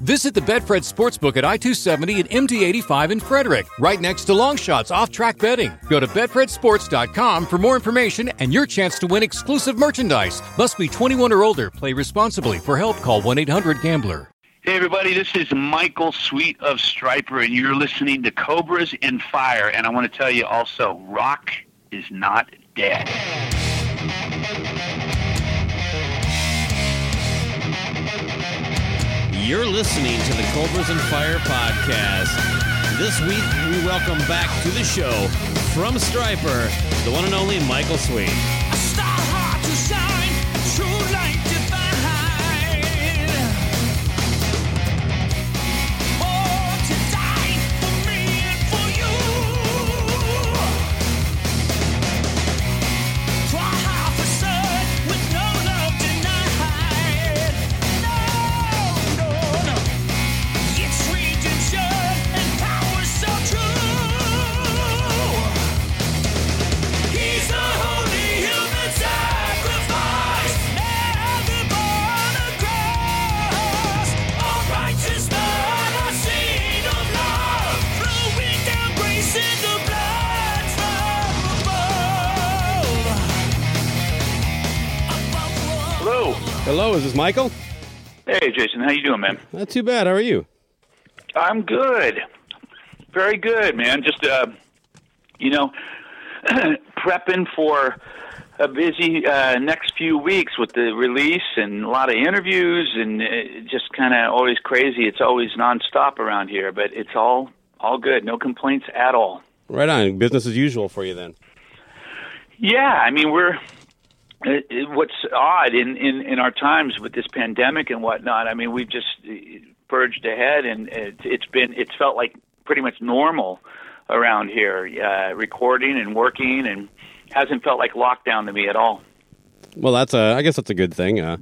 Visit the Betfred Sportsbook at I 270 and MD 85 in Frederick, right next to Longshots Off Track Betting. Go to BetfredSports.com for more information and your chance to win exclusive merchandise. Must be 21 or older. Play responsibly. For help, call 1 800 Gambler. Hey, everybody, this is Michael Sweet of Stryper, and you're listening to Cobras in Fire. And I want to tell you also, rock is not dead. You're listening to the Cobras and Fire podcast. This week, we welcome back to the show from Stryper, the one and only Michael Sweet. A star to shine, Michael? Hey, Jason. How you doing, man? Not too bad. How are you? I'm good. Very good, man. Just, uh, you know, prepping for a busy uh, next few weeks with the release and a lot of interviews and uh, just kind of always crazy. It's always nonstop around here, but it's all all good. No complaints at all. Right on. Business as usual for you then. Yeah, I mean we're. It, it, what's odd in, in in our times with this pandemic and whatnot? I mean, we've just uh, purged ahead, and it, it's been it's felt like pretty much normal around here, uh, recording and working, and hasn't felt like lockdown to me at all. Well, that's a. I guess that's a good thing. Uh,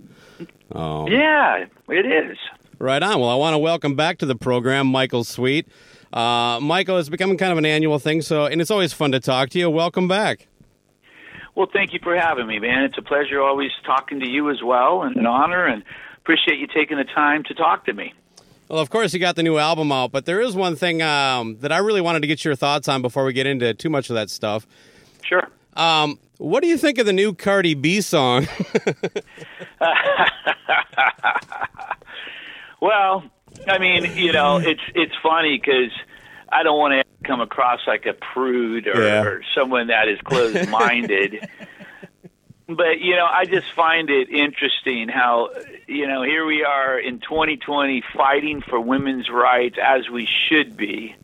oh. Yeah, it is. Right on. Well, I want to welcome back to the program Michael Sweet. Uh, Michael, it's becoming kind of an annual thing, so and it's always fun to talk to you. Welcome back. Well, thank you for having me, man. It's a pleasure always talking to you as well, and an honor, and appreciate you taking the time to talk to me. Well, of course, you got the new album out, but there is one thing um, that I really wanted to get your thoughts on before we get into too much of that stuff. Sure. Um, what do you think of the new Cardi B song? Well, I mean, you know, it's it's funny because I don't want to come across like a prude or, Yeah. or someone that is closed minded. but you know, I just find it interesting how you know here we are in 2020 fighting for women's rights as we should be,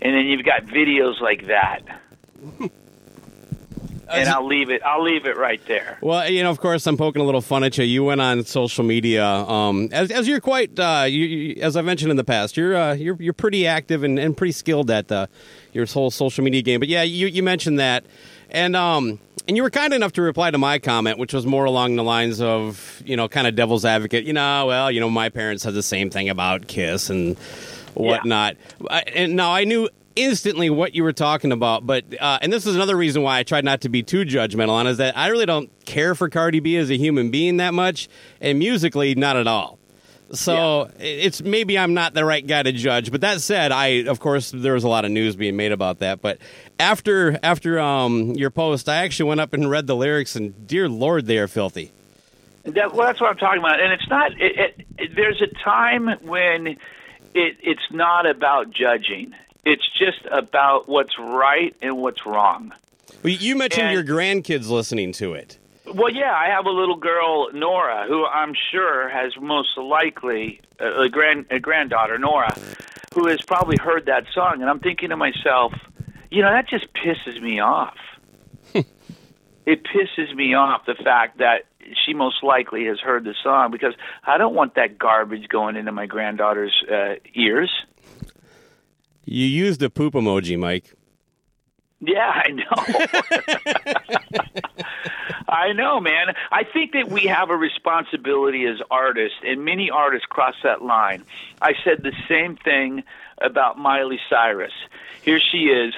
and then you've got videos like that. And I'll leave it. I'll leave it right there. well, you know, of course, I'm poking a little fun at you. You went on social media, um, as, as you're quite, uh, you, you, as I mentioned in the past, you're uh, you're you're pretty active and, and pretty skilled at uh, your whole social media game. But yeah, you, you mentioned that, and um, and you were kind enough to reply to my comment, which was more along the lines of, you know, kind of devil's advocate. You know, well, you know, my parents said the same thing about Kiss and whatnot. I, and now I knew instantly what you were talking about, but uh, and this is another reason why I tried not to be too judgmental on is that I really don't care for Cardi B as a human being that much, and musically not at all. So it's maybe I'm not the right guy to judge. But that said, I of course there was a lot of news being made about that. But after after um, your post, I actually went up and read the lyrics, and dear Lord, they are filthy. That, well, that's what I'm talking about. And it's not. It, it, it, there's a time when it, it's not about judging. It's just about what's right and what's wrong. Well, you mentioned And- your grandkids listening to it. Well, yeah, I have a little girl, Nora, who I'm sure has most likely uh, a grand a granddaughter, Nora, who has probably heard that song, and I'm thinking to myself, you know, that just pisses me off. it pisses me off the fact that she most likely has heard the song because I don't want that garbage going into my granddaughter's uh, ears. You used a poop emoji, Mike. Yeah, I know. I know, man. I think that we have a responsibility as artists, and many artists cross that line. I said the same thing about Miley Cyrus. Here she is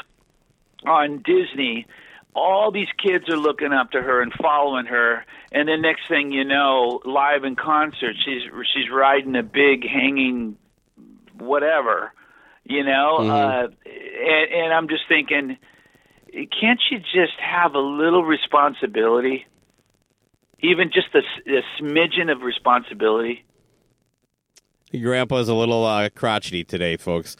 on Disney. All these kids are looking up to her and following her, and the next thing you know, live in concert, she's she's riding a big hanging whatever, you know. Uh, and, and I'm just thinking, can't you just have a little responsibility? Even just a smidgen of responsibility. Grandpa's a little uh, crotchety today, folks.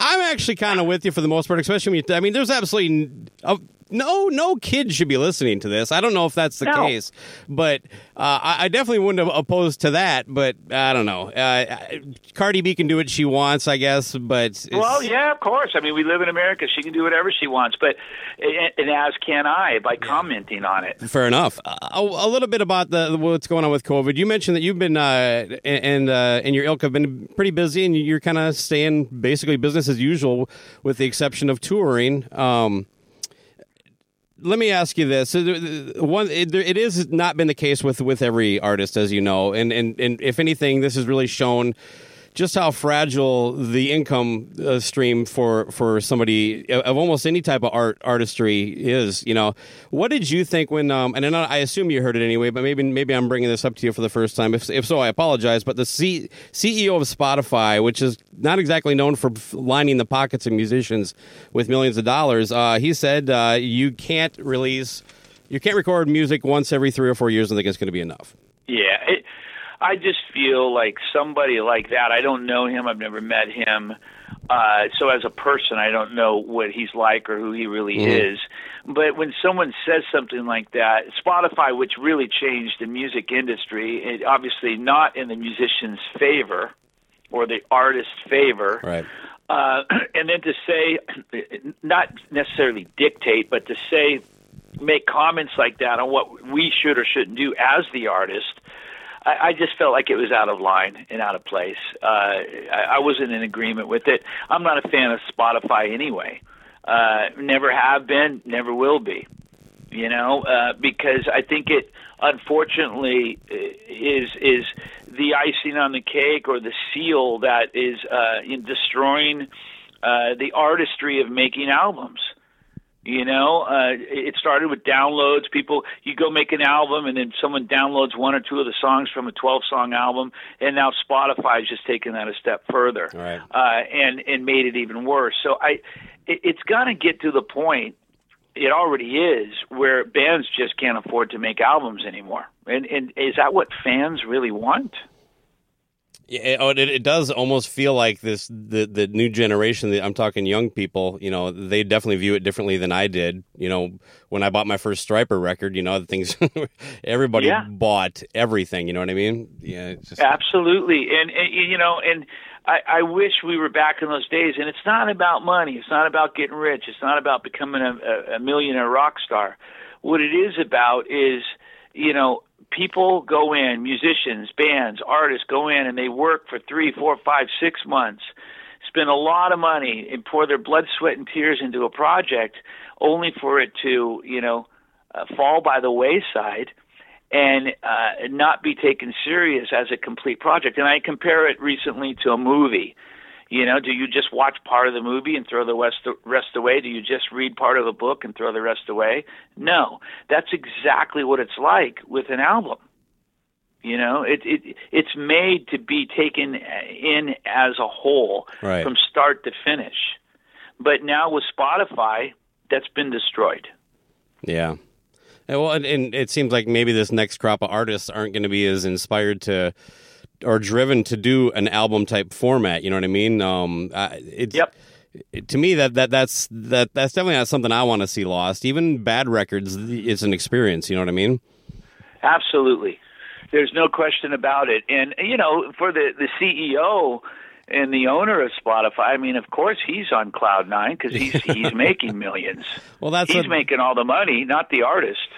I'm actually kind of with you for the most part, especially when you, I mean, there's absolutely n- uh, no no kid should be listening to this. I don't know if that's the No. case, but uh, I, I definitely wouldn't have opposed to that. But I don't know. Uh, Cardi B can do what she wants, I guess. But it's, Well, yeah, of course. I mean, we live in America. She can do whatever she wants, but and, and as can I by commenting on it. Fair enough. A, a little bit about the what's going on with COVID. You mentioned that you've been uh, and uh, and your ilk have been pretty busy, and you're kind of staying basically business as usual, with the exception of touring. Um, let me ask you this: one, it, it is not been the case with with every artist, as you know, and and and if anything, this has really shown just how fragile the income uh, stream for for somebody of almost any type of art artistry is. You know, what did you think when? Um, and I, I assume you heard it anyway, but maybe maybe I'm bringing this up to you for the first time. If if so, I apologize. But the C, CEO of Spotify, which is not exactly known for lining the pockets of musicians with millions of dollars, uh, he said uh, you can't release. You can't record music once every three or four years and think it's going to be enough. Yeah, it, I just feel like somebody like that. I don't know him. I've never met him. Uh, so as a person, I don't know what he's like or who he really is. But when someone says something like that, Spotify, which really changed the music industry, it obviously not in the musician's favor or the artist's favor. Right. Uh, and then to say, not necessarily dictate, but to say, make comments like that on what we should or shouldn't do as the artist, I, I just felt like it was out of line and out of place. Uh, I, I wasn't in agreement with it. I'm not a fan of Spotify anyway. Uh, never have been, never will be. You know, uh, because I think it unfortunately uh, is is the icing on the cake or the seal that is uh, in destroying uh, the artistry of making albums. You know, uh, it started with downloads. People, you go make an album, and then someone downloads one or two of the songs from a 12-song album, and now Spotify's just taken that a step further, Right. uh, and and made it even worse. So I, it, it's going to get to the point. It already is where bands just can't afford to make albums anymore. And and is that what fans really want? Yeah, oh, it, it does almost feel like this the the new generation. that I'm talking young people. You know, they definitely view it differently than I did. You know, when I bought my first Stryper record, you know, the things everybody Yeah. bought everything. You know what I mean? Yeah, just, Absolutely, and, and you know, and I, I wish we were back in those days. And it's not about money. It's not about getting rich. It's not about becoming a, a, a millionaire rock star. What it is about is, you know, people go in, musicians, bands, artists go in, and they work for three, four, five, six months, spend a lot of money, and pour their blood, sweat, and tears into a project, only for it to, you know, uh, fall by the wayside and uh, not be taken serious as a complete project. And I compare it recently to a movie. You know, do you just watch part of the movie and throw the rest, rest away? Do you just read part of a book and throw the rest away? No, that's exactly what it's like with an album. You know, it, it it's made to be taken in as a whole Right. from start to finish. But now with Spotify, that's been destroyed. yeah. And, well, and, and it seems like maybe this next crop of artists aren't going to be as inspired to or driven to do an album type format. You know what I mean? Um, I- it's, Yep. it- to me that, that that's that that's definitely not something I want to see lost. Even bad records, it's an experience. You know what I mean? Absolutely. There's no question about it. And you know, for the the CEO and the owner of Spotify, I mean, of course he's on cloud nine because he's he's making millions. Well, that's he's what- making all the money, not the artist.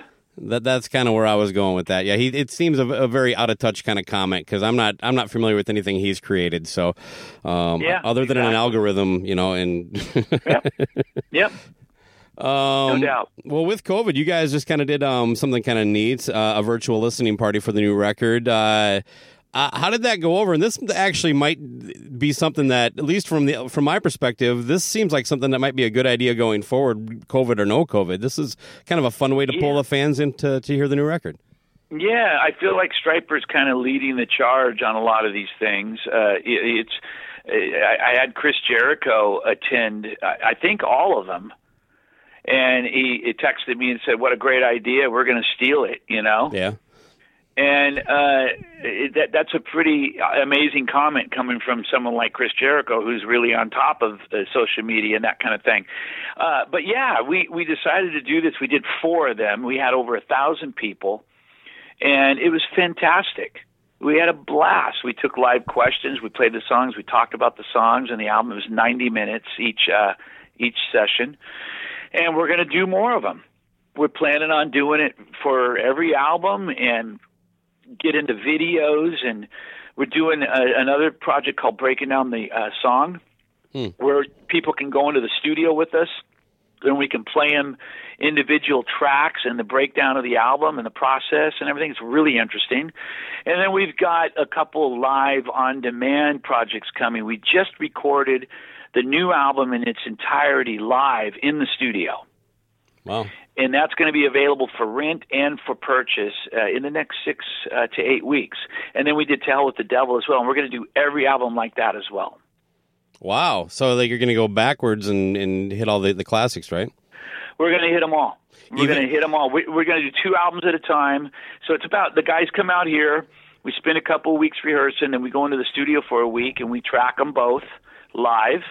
That that's kind of where I was going with that. Yeah, he it seems a, a very out of touch kind of comment because I'm not I'm not familiar with anything he's created. So, um, Yeah, other than an algorithm, you know, and Yep. yep. Um, No doubt. Well, with COVID, you guys just kind of did um, something kind of neat, uh, a virtual listening party for the new record. Uh, uh, how did that go over? And this actually might be something that, at least from the from my perspective, this seems like something that might be a good idea going forward, COVID or no COVID. This is kind of a fun way to pull the fans in to, to hear the new record. Yeah, I feel like Stryper's kind of leading the charge on a lot of these things. Uh, it, it's I, I had Chris Jericho attend, I I think all of them, and he, he texted me and said, "What a great idea! We're going to steal it," you know. Yeah. And uh, it, that that's a pretty amazing comment coming from someone like Chris Jericho, who's really on top of uh, social media and that kind of thing. Uh, but yeah, we we decided to do this. We did four of them. We had over a thousand people, and it was fantastic. We had a blast. We took live questions. We played the songs. We talked about the songs, and the album It was 90 minutes each uh, each session. And we're going to do more of them. We're planning on doing it for every album and get into videos and we're doing a, another project called breaking down the uh, song where people can go into the studio with us and we can play them individual tracks and the breakdown of the album and the process and everything. It's really interesting. And then we've got a couple live on demand projects coming. We just recorded the new album in its entirety live in the studio. Wow. And that's going to be available for rent and for purchase uh, in the next six uh, to eight weeks. And then we did Tell with the Devil as well, and we're going to do every album like that as well. Wow. So like you're going to go backwards and, and hit all the, the classics, right? We're going to hit them all. We're Even- going to hit them all. We, we're going to do two albums at a time. So it's about the guys come out here. We spend a couple of weeks rehearsing, and we go into the studio for a week, and we track them both live.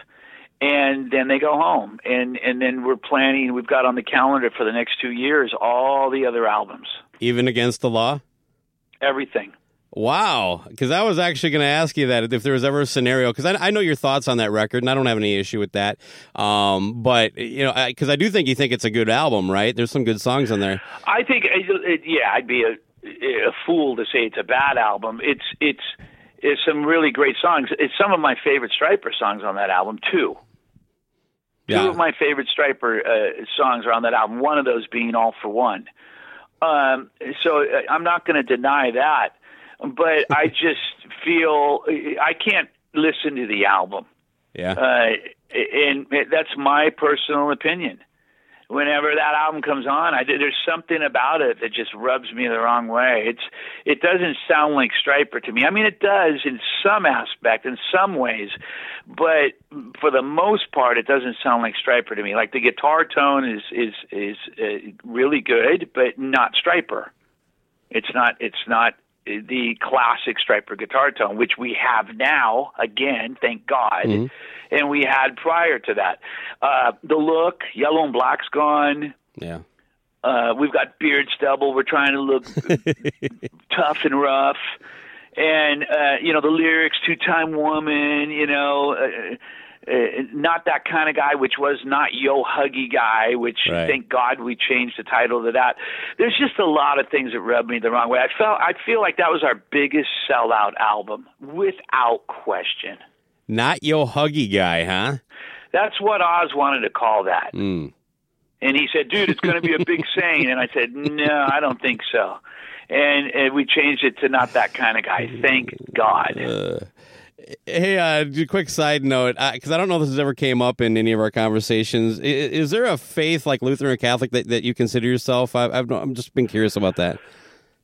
And then they go home, and and then we're planning. We've got on the calendar for the next two years all the other albums, Even against the law? everything. Wow, because I was actually going to ask you that if there was ever a scenario, because I, I know your thoughts on that record, and I don't have any issue with that. Um, but you know, because I, do think you think it's a good album, right? There's some good songs on there. I think, it, it, yeah, I'd be a, a fool to say it's a bad album. It's it's it's some really great songs. It's some of my favorite Stryper songs on that album too. Yeah. Two of my favorite Stryper uh, songs are on that album. One of those being "All for One." Um, so uh, I'm not going to deny that, but I just feel I can't listen to the album Yeah, uh, and that's my personal opinion. Whenever that album comes on, I there's something about it that just rubs me the wrong way. It's it doesn't sound like Stryper to me. I mean, it does in some aspect, in some ways, but for the most part, it doesn't sound like Stryper to me. Like the guitar tone is is is uh, really good, but not Stryper. It's not. It's not the classic Stryper guitar tone, which we have now again, thank God, and we had prior to that. Uh, the look, yellow and black's gone. yeah. Uh, we've got beard stubble. We're trying to look tough and rough. And, uh, you know, the lyrics, two time woman, you know, uh, uh, not that kind of guy, which was not Yo Huggy guy, which Right. thank God we changed the title to that. There's just a lot of things that rub me the wrong way. I felt I feel like that was our biggest sellout album, without question. Not yo huggy guy, huh? That's what Oz wanted to call that. Mm. And he said, "Dude, it's going to be a big saying." And I said, "No, I don't think so." And, and we changed it to not that kind of guy. Thank God. Hey, uh, just a quick side note, because I don't know if this has ever came up in any of our conversations. Is, is there a faith like Lutheran or Catholic that, that you consider yourself? I, i've i'm just been curious about that.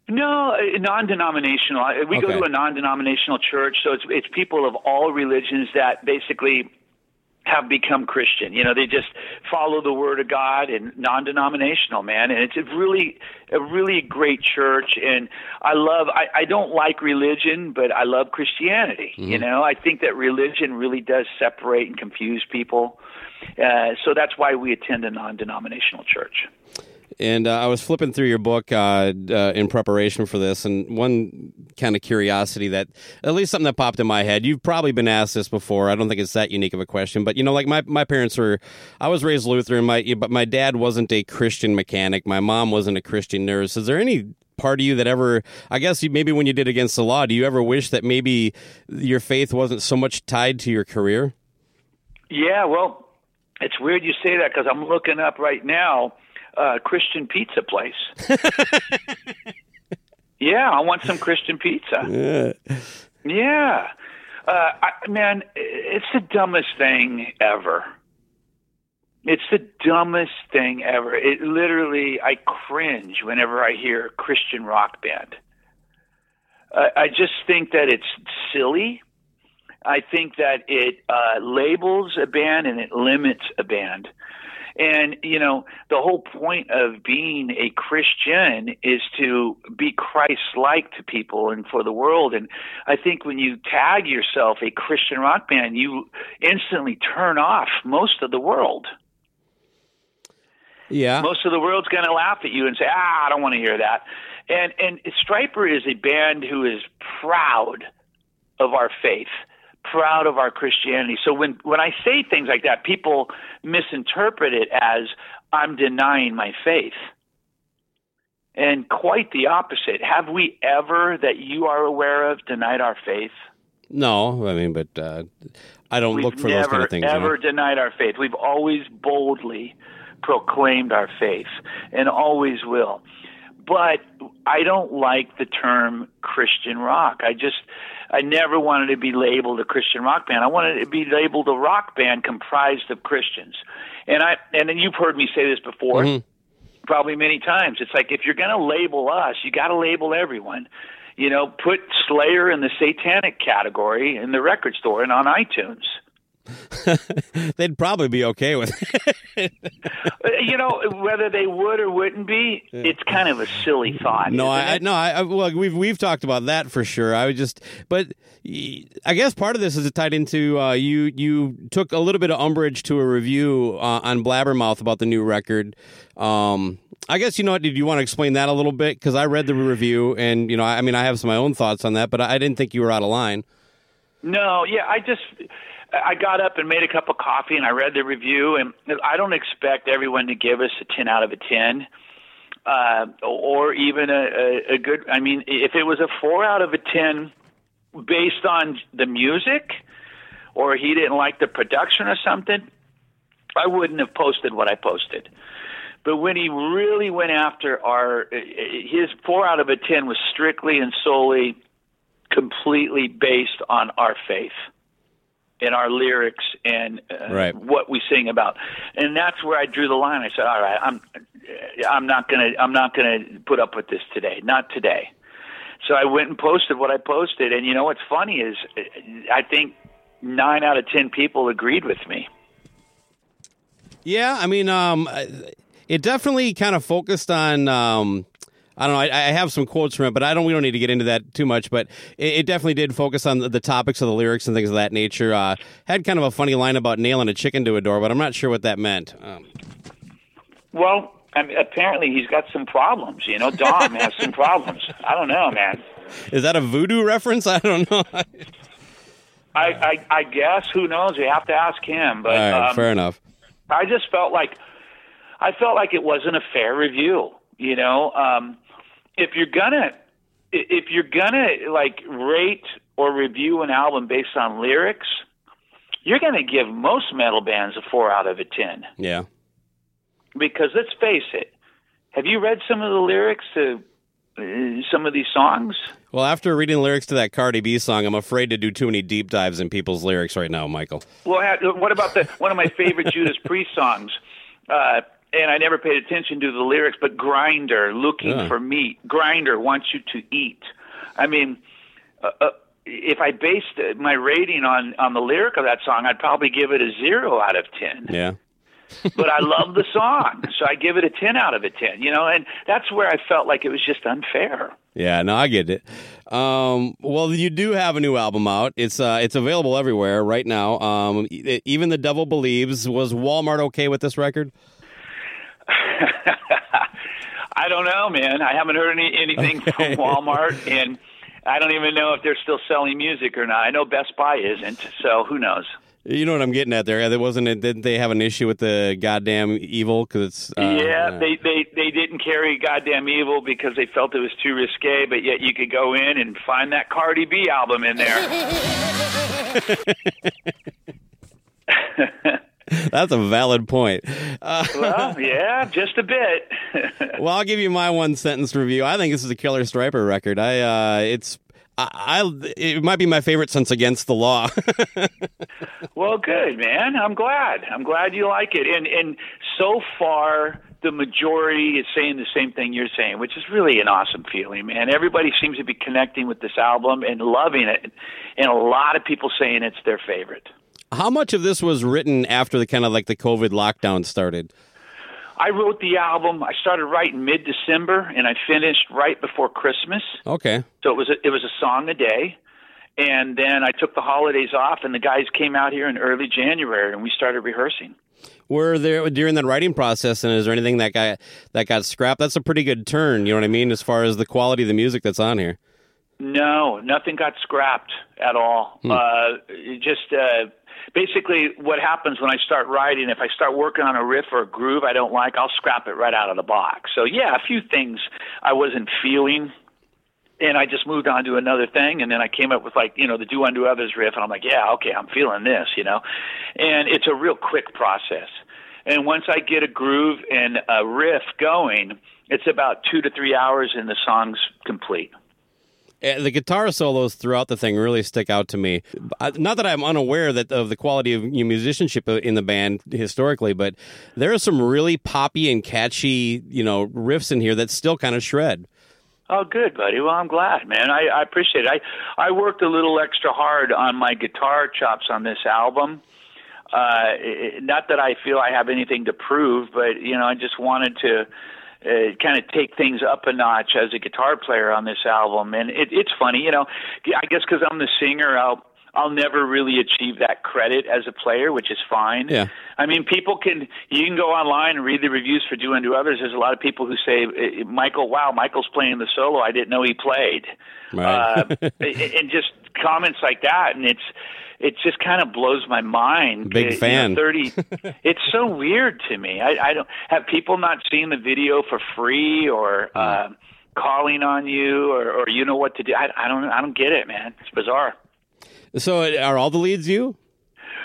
No, uh, non-denominational. I- We go to a non-denominational church, so it's it's people of all religions that basically have become Christian. You know, they just follow the word of God and non-denominational, man. And it's a really a really great church and I love I, I don't like religion, but I love Christianity. You know, I think that religion really does separate and confuse people. Uh, so that's why we attend a non-denominational church. And uh, I was flipping through your book uh, uh, in preparation for this, and one kind of curiosity that, at least something that popped in my head. You've probably been asked this before. I don't think it's that unique of a question, but you know, like my, my parents were, I was raised Lutheran, my but my dad wasn't a Christian mechanic. My mom wasn't a Christian nurse. Is there any part of you that ever, I guess, you, maybe when you did against the law, do you ever wish that maybe your faith wasn't so much tied to your career? Yeah, well, It's weird you say that because I'm looking up right now uh, Christian pizza place. yeah, I want some Christian pizza. Yeah. Uh, I, man, it's the dumbest thing ever. It's the dumbest thing ever. It literally, I cringe whenever I hear Christian rock band. Uh, I just think that it's silly. I think that it uh, labels a band and it limits a band. And, you know, the whole point of being a Christian is to be Christ like to people and for the world. And I think when you tag yourself a Christian rock band, you instantly turn off most of the world. Yeah. Most of the world's going to laugh at you and say, "Ah, I don't want to hear that." And and Stryper is a band who is proud of our faith, proud of our Christianity. So when when I say things like that, people misinterpret it as I'm denying my faith. And quite the opposite. Have we ever, that you are aware of, denied our faith? No, I mean, but uh, I don't We've look for never, those kind of things. ever denied our faith. We've always boldly proclaimed our faith and always will. But I don't like the term Christian rock. I just, I never wanted to be labeled a Christian rock band. I wanted to be labeled a rock band comprised of Christians. And I, and then you've heard me say this before, Mhm. probably many times. It's like if you're going to label us, you got to label everyone. You know, put Slayer in the satanic category in the record store and on iTunes. They'd probably be okay with it. You know, whether they would or wouldn't be, it's kind of a silly thought. No, I, I no, I, well, we've we've talked about that for sure. I was just, but I guess part of this is tied into uh, you. You took a little bit of umbrage to a review uh, on Blabbermouth about the new record. Um, I guess you know what? Did you want to explain that a little bit? Because I read the review, and you know, I, I mean, I have some my own thoughts on that, but I didn't think you were out of line. No, yeah, I just I got up and made a cup of coffee and I read the review and I don't expect everyone to give us a 10 out of a 10 uh or even a, a, a good I mean if it was a 4 out of a 10 based on the music or he didn't like the production or something I wouldn't have posted what I posted. But when he really went after our his 4 out of a 10 was strictly and solely completely based on our faith and our lyrics and uh, Right. what we sing about. And that's where I drew the line. I said, "All right, I'm I'm not going to I'm not going to put up with this today. Not today." So I went and posted what I posted and you know what's funny is uh, I think 9 out of 10 people agreed with me. Yeah, I mean, um, it definitely kind of focused on. Um, I don't know. I, I have some quotes from it, but I don't. We don't need to get into that too much. But it, it definitely did focus on the, the topics of the lyrics and things of that nature. Uh, had kind of a funny line about nailing a chicken to a door, but I'm not sure what that meant. Um, Well, I mean, apparently he's got some problems, you know. Dom has some problems. I don't know, man. is that a voodoo reference? I don't know. I, I, I guess who knows? You have to ask him. But right, um, fair enough. I just felt like I felt like it wasn't a fair review. You know, um, if you're gonna if you're gonna like rate or review an album based on lyrics, you're gonna give most metal bands a four out of a ten. Yeah. Because let's face it, have you read some of the lyrics to uh, some of these songs? Well, after reading the lyrics to that Cardi B song, I'm afraid to do too many deep dives in people's lyrics right now, Michael. Well, what about the one of my favorite Judas Priest songs? Uh, and I never paid attention to the lyrics, but Grinder, looking Yeah. for meat. Grinder wants you to eat. I mean, uh, uh, if I based my rating on on the lyric of that song, I'd probably give it a zero out of ten. Yeah. but I love the song, so I give it a ten out of a ten. You know, and that's where I felt like it was just unfair. Yeah, no, I get it. Um, well, you do have a new album out. It's uh, it's available everywhere right now. Um, even the devil believes. Was Walmart okay with this record? I don't know, man. I haven't heard any, anything Okay. from Walmart, and I don't even know if they're still selling music or not. I know Best Buy isn't, so who knows? You know what I'm getting at there. There wasn't. Did they have an issue with the goddamn evil? Because it's uh, yeah, they, they they didn't carry goddamn evil because they felt it was too risque, but yet you could go in and find that Cardi B album in there. That's a valid point. Uh, Well, yeah, just a bit. well, I'll give you my one sentence review. I think this is a killer Stryper record. I uh, it's I, I it might be my favorite since Against the Law. well, good man. I'm glad. I'm glad you like it. And and so far, the majority is saying the same thing you're saying, which is really an awesome feeling, man. Everybody seems to be connecting with this album and loving it, and a lot of people saying it's their favorite. How much of this was written after the kind of like the COVID lockdown started? I wrote the album. I started writing mid December, and I finished right before Christmas. Okay. So it was a, it was a song a day, and then I took the holidays off, and the guys came out here in early January, and we started rehearsing. Were there during that writing process, and is there anything that got that got scrapped? That's a pretty good turn. You know what I mean, as far as the quality of the music that's on here. No, nothing got scrapped at all. Hmm. Uh, just uh, basically what happens when I start writing. If I start working on a riff or a groove I don't like, I'll scrap it right out of the box. So yeah, a few things I wasn't feeling. And I just moved on to another thing, and then I came up with like you know the do unto others riff, and I'm like, yeah, okay, I'm feeling this, you know, and it's a real quick process. And once I get a groove and a riff going, it's about two to three hours, and the song's complete. Uh, The guitar solos throughout the thing really stick out to me. Uh, Not that I'm unaware that of the quality of musicianship uh, in the band historically, but there are some really poppy and catchy, you know, riffs in here that still kind of shred. Oh, good, buddy. Well, I'm glad, man. I, I appreciate it. I I worked a little extra hard on my guitar chops on this album. Uh, it- not that I feel I have anything to prove, but you know, I just wanted to uh, kind of take things up a notch as a guitar player on this album. And it, it's funny, you know. I guess because I'm the singer, I'll I'll never really achieve that credit as a player, which is fine. Yeah. I mean, people can you can go online and read the reviews for Do Unto Others. There's a lot of people who say, eh, "Michael, wow, Michael's playing the solo. I didn't know he played," Right. uh, and just comments like that, and it's it just kind of blows my mind. Big Eh, you know, fan. Thirty. it's so weird to me. I, I don't have people not seeing the video for free or. Uh, calling on you or, or you know what to do I, I don't i don't get it man it's bizarre So uh, are all the leads you?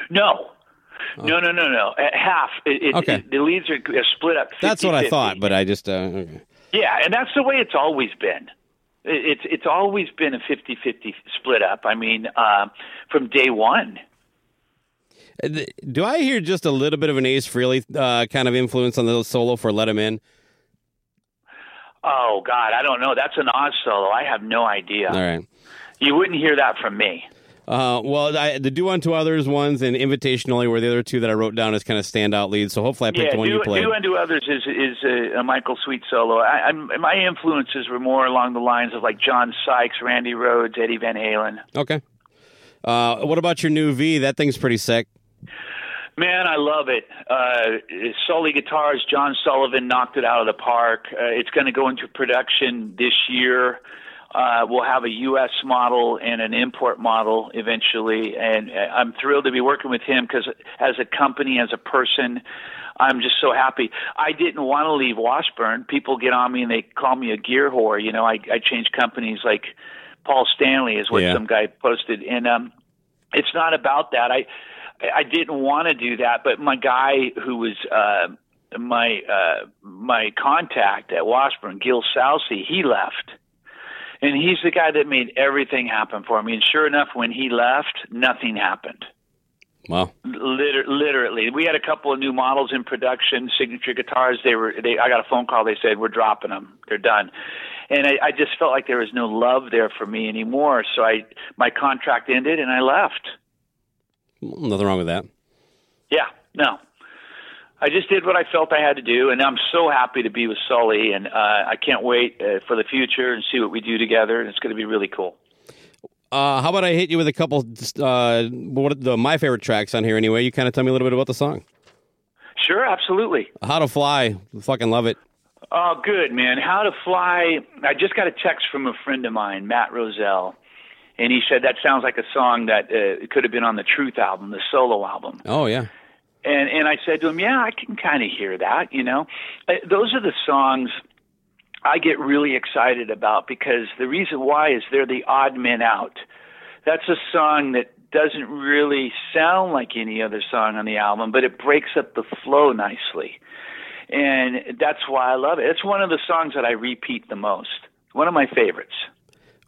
no no no no no At half it, it, Oh. Okay. it- the leads are are split up That's what I 50-50. thought, but I just uh, okay. Yeah, and that's the way it's always been. It- It's it's always been a 50-50 split up. I mean, uh, from day one. Uh, do I hear just a little bit of an Ace Frehley uh, kind of influence on the solo for "Let Him In"? Oh God, I don't know. That's an Oz solo. I have no idea. All right. You wouldn't hear that from me. Uh, well, I, the "Do Unto Others" ones and "Invitation Only" were the other two that I wrote down as kind of standout leads. So hopefully, I picked yeah, the one do, you played. do unto others is is a, a Michael Sweet solo. I, I'm, my influences were more along the lines of like John Sykes, Randy Rhoads, Eddie Van Halen. Okay. Uh, what about your new V? That thing's pretty sick. Man, I love it. Uh, Sully Guitars, John Sullivan knocked it out of the park. Uh, it's going to go into production this year. Uh, we'll have a U.S. model and an import model eventually, and uh, I'm thrilled to be working with him because, as a company, as a person, I'm just so happy. I didn't want to leave Washburn. People get on me and they call me a gear whore. You know, I, I change companies like Paul Stanley is what Yeah. some guy posted, and um, it's not about that. I I didn't want to do that, but my guy who was uh, my uh, my contact at Washburn, Gil Salsi, he left, and he's the guy that made everything happen for me. And sure enough, when he left, nothing happened. Wow. Liter- literally, we had a couple of new models in production, signature guitars. They were. They, I got a phone call. They said we're dropping them. They're done. And I, I just felt like there was no love there for me anymore. So I, my contract ended, and I left. Nothing wrong with that. Yeah, no. I just did what I felt I had to do, and I'm so happy to be with Sully, and uh, I can't wait uh, for the future and see what we do together. And it's going to be really cool. Uh, how about I hit you with a couple, uh, what the my favorite tracks on here anyway? You kind of tell me a little bit about the song. Sure, absolutely. How to Fly. Fucking love it. Oh, good man. How to Fly. I just got a text from a friend of mine, Matt Roselle, and he said that sounds like a song that uh, could have been on the Truth album, the solo album. Oh yeah. And and I said to him, "Yeah, I can kind of hear that. You know, uh, those are the songs I get really excited about because the reason why is they're the odd men out. That's a song that doesn't really sound like any other song on the album, but it breaks up the flow nicely. And that's why I love it. It's one of the songs that I repeat the most. One of my favorites.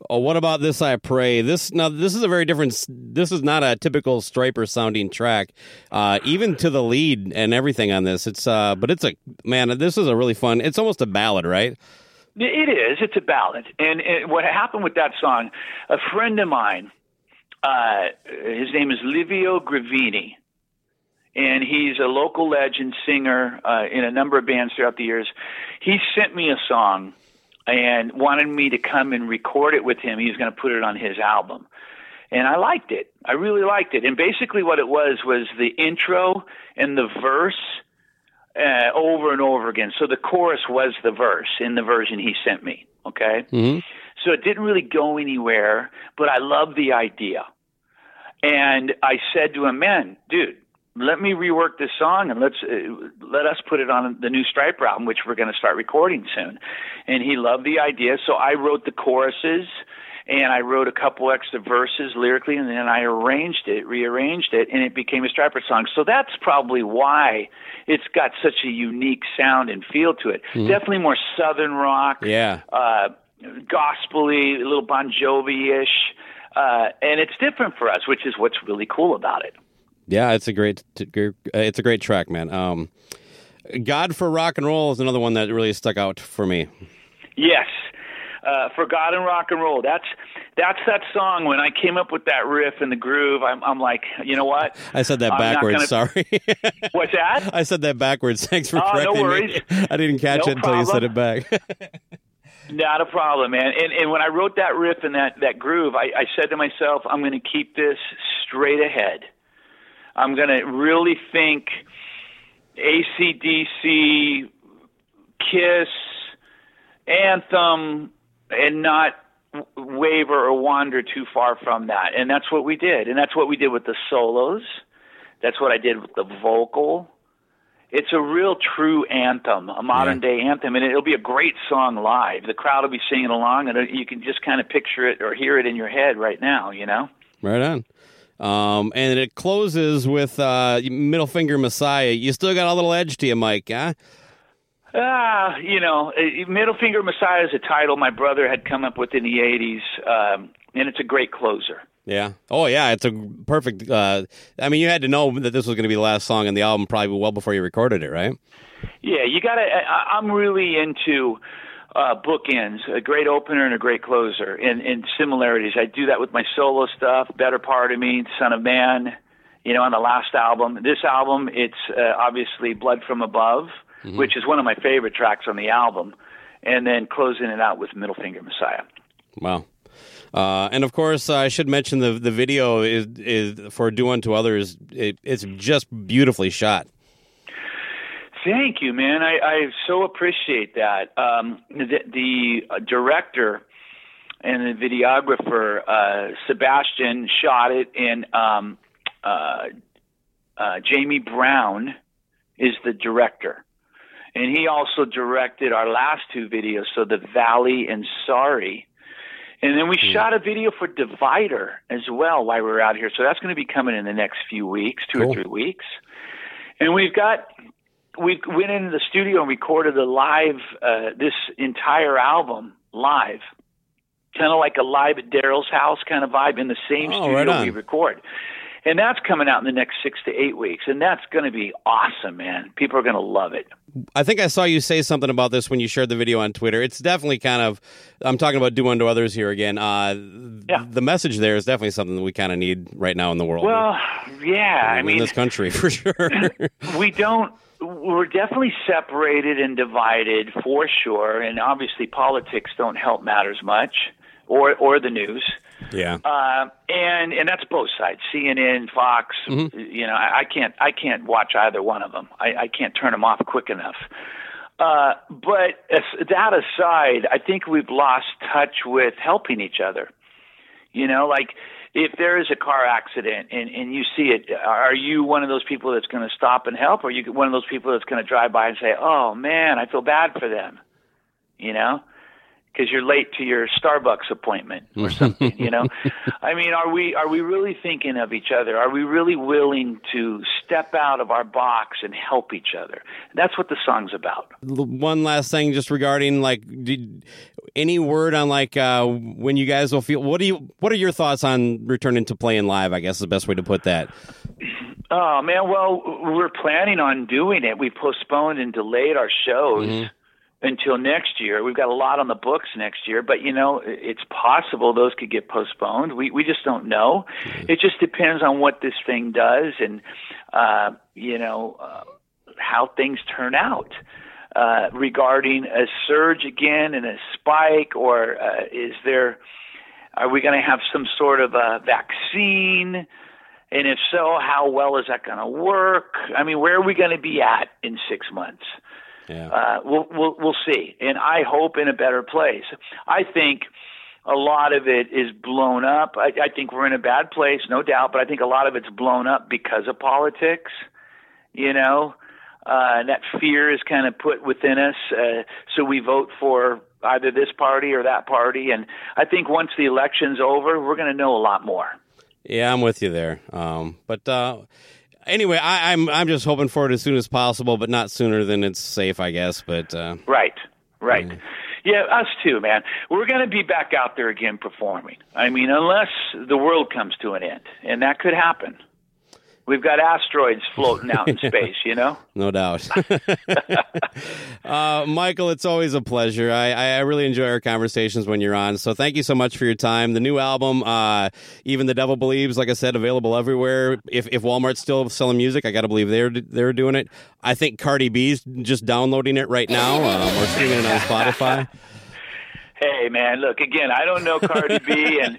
Oh, what about this? I pray. This now. This is a very different. This is not a typical Stryper sounding track, uh, even to the lead and everything on this. It's uh, but it's a man. This is a really fun. It's almost a ballad, right? It is. It's a ballad. And what happened with that song, a friend of mine, uh, his name is Livio Gravini, and he's a local legend singer uh, in a number of bands throughout the years. He sent me a song and wanted me to come and record it with him. He was going to put it on his album. And I liked it. I really liked it. And basically, what it was was the intro and the verse uh, over and over again. So the chorus was the verse in the version he sent me. Okay. Mm-hmm. So it didn't really go anywhere, but I loved the idea. And I said to him, "Man, dude, let me rework this song and let's uh, let us put it on the new Stryper album, which we're going to start recording soon." And he loved the idea, so I wrote the choruses and I wrote a couple extra verses lyrically, and then I arranged it, rearranged it, and it became a Stryper song. So that's probably why it's got such a unique sound and feel to it. Definitely more southern rock Yeah. uh, gospely, a little Bon Jovi ish, uh, and it's different for us, which is what's really cool about it. Yeah, it's a great, uh, it's a great track, man. Um, God for rock and roll is another one that really stuck out for me. Yes, uh, For God and Rock and Roll. That's that's that song. When I came up with that riff and the groove, I'm, I'm like, you know what? I said that I'm backwards. gonna- Sorry, What's that? I said that backwards. Thanks for no correcting worries. me. I didn't catch No it until you said it back. Not a problem, man. And and when I wrote that riff and that that groove, I, I said to myself, I'm going to keep this straight ahead. I'm going to really think ACDC, Kiss, Anthem, and not waver or wander too far from that. And that's what we did. And that's what we did with the solos. That's what I did with the vocal. It's a real true anthem, a modern day anthem, and it'll be a great song live. The crowd will be singing along, and you can just kind of picture it or hear it in your head right now. You know. right on. Um, and it closes with uh, Middle Finger Messiah. You still got a little edge to you, Mike, huh? Ah, you know, uh, Middle Finger Messiah is a title my brother had come up with in the '80s, um, and it's a great closer. Yeah. Oh, yeah. It's a perfect. Uh, I mean, you had to know that this was going to be the last song on the album probably well before you recorded it, right? Yeah, you got to. I'm really into uh, bookends, a great opener and a great closer, and, and similarities. I do that with my solo stuff, Better Part of Me, Son of Man. You know, on the last album. This album, it's uh, obviously Blood from Above, which is one of my favorite tracks on the album, and then closing it out with Middle Finger Messiah. Wow. Uh, and of course, I should mention the the video is is for "Do Unto Others." It, it's just beautifully shot. Thank you, man. I, I so appreciate that. Um, the, the director and the videographer, uh, Sebastian, shot it, and um, uh, uh, Jamie Brown is the director. And he also directed our last two videos, so The Valley and Sorry. And then we shot a video for Divider as well while we were out here. So that's going to be coming in the next few weeks, two Cool. or three weeks. And we've got we went into the studio and recorded a live uh, this entire album live, kind of like a live at Daryl's house kind of vibe in the same Oh, studio right we record. And that's coming out in the next six to eight weeks, and that's going to be awesome, man. People are going to love it. I think I saw you say something about this when you shared the video on Twitter. It's definitely kind of. I'm talking about "Do Unto Others" here again. Uh, Yeah. The message there is definitely something that we kind of need right now in the world. Well, yeah, I in mean, this country for sure. we don't we're definitely separated and divided for sure and obviously politics don't help matters much or or the news. Yeah. uh, and and that's both sides cnn fox you know I, I can't i can't watch either one of them. I, I can't turn them off quick enough. Uh, but as, that aside i think we've lost touch with helping each other. You know, like if there is a car accident and, and you see it, are you one of those people that's going to stop and help, or are you one of those people that's going to drive by and say, "Oh man, I feel bad for them," you know? Because you're late to your Starbucks appointment or something. you know, I mean, are we are we really thinking of each other? Are we really willing to step out of our box and help each other? That's what the song's about. One last thing, just regarding like, did, any word on like uh, when you guys will feel? What do you? What are your thoughts on returning to playing live? I guess is the best way to put that. Oh man, well, we're planning on doing it. We postponed and delayed our shows until next year. We've got a lot on the books next year, but you know, it's possible those could get postponed. We we just don't know. It just depends on what this thing does and uh, you know uh, how things turn out. Uh, regarding a surge again and a spike, or uh, is there? Are we going to have some sort of a vaccine? And if so, how well is that going to work? I mean, where are we going to be at in six months? Yeah. Uh, we'll, we'll we'll see, and I hope in a better place. I think a lot of it is blown up. I, I think we're in a bad place, no doubt, but I think a lot of it's blown up because of politics. You know, uh, and that fear is kind of put within us, uh, so we vote for either this party or that party. And I think once the election's over, we're going to know a lot more. Yeah, I'm with you there. Um, but uh, anyway, I, I'm I'm just hoping for it as soon as possible, but not sooner than it's safe, I guess. But uh, Right, right. Yeah, us too, man. We're going to be back out there again performing. I mean, unless the world comes to an end, and that could happen. We've got asteroids floating out in space, you know? no doubt. uh, Michael, it's always a pleasure. I, I really enjoy our conversations when you're on. So thank you so much for your time. The new album, uh, Even the Devil Believes, like I said, available everywhere. If, if Walmart's still selling music, I got to believe they're they're doing it. I think Cardi B's just downloading it right now um, or streaming it on Spotify. Hey, man, look again. I don't know Cardi B, and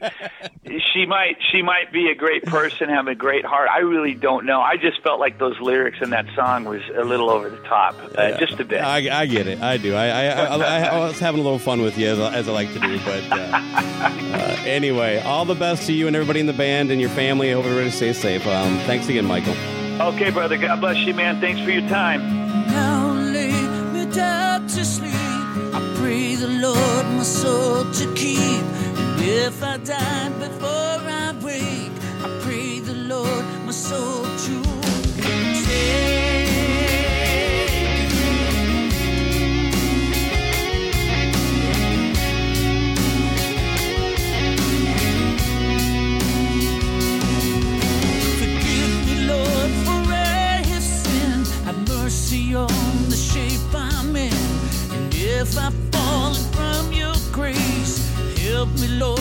she might she might be a great person, have a great heart. I really don't know. I just felt like those lyrics in that song was a little over the top, uh, just a bit. I, I get it. I do. I I, I, I, I was having a little fun with you as I, as I like to do. But uh, uh, anyway, all the best to you and everybody in the band and your family. I hope everybody stays safe. Um, thanks again, Michael. Okay, brother. God bless you, man. Thanks for your time. Pray the Lord my soul to keep. And if I die before I wake, I pray the Lord my soul me, Lord,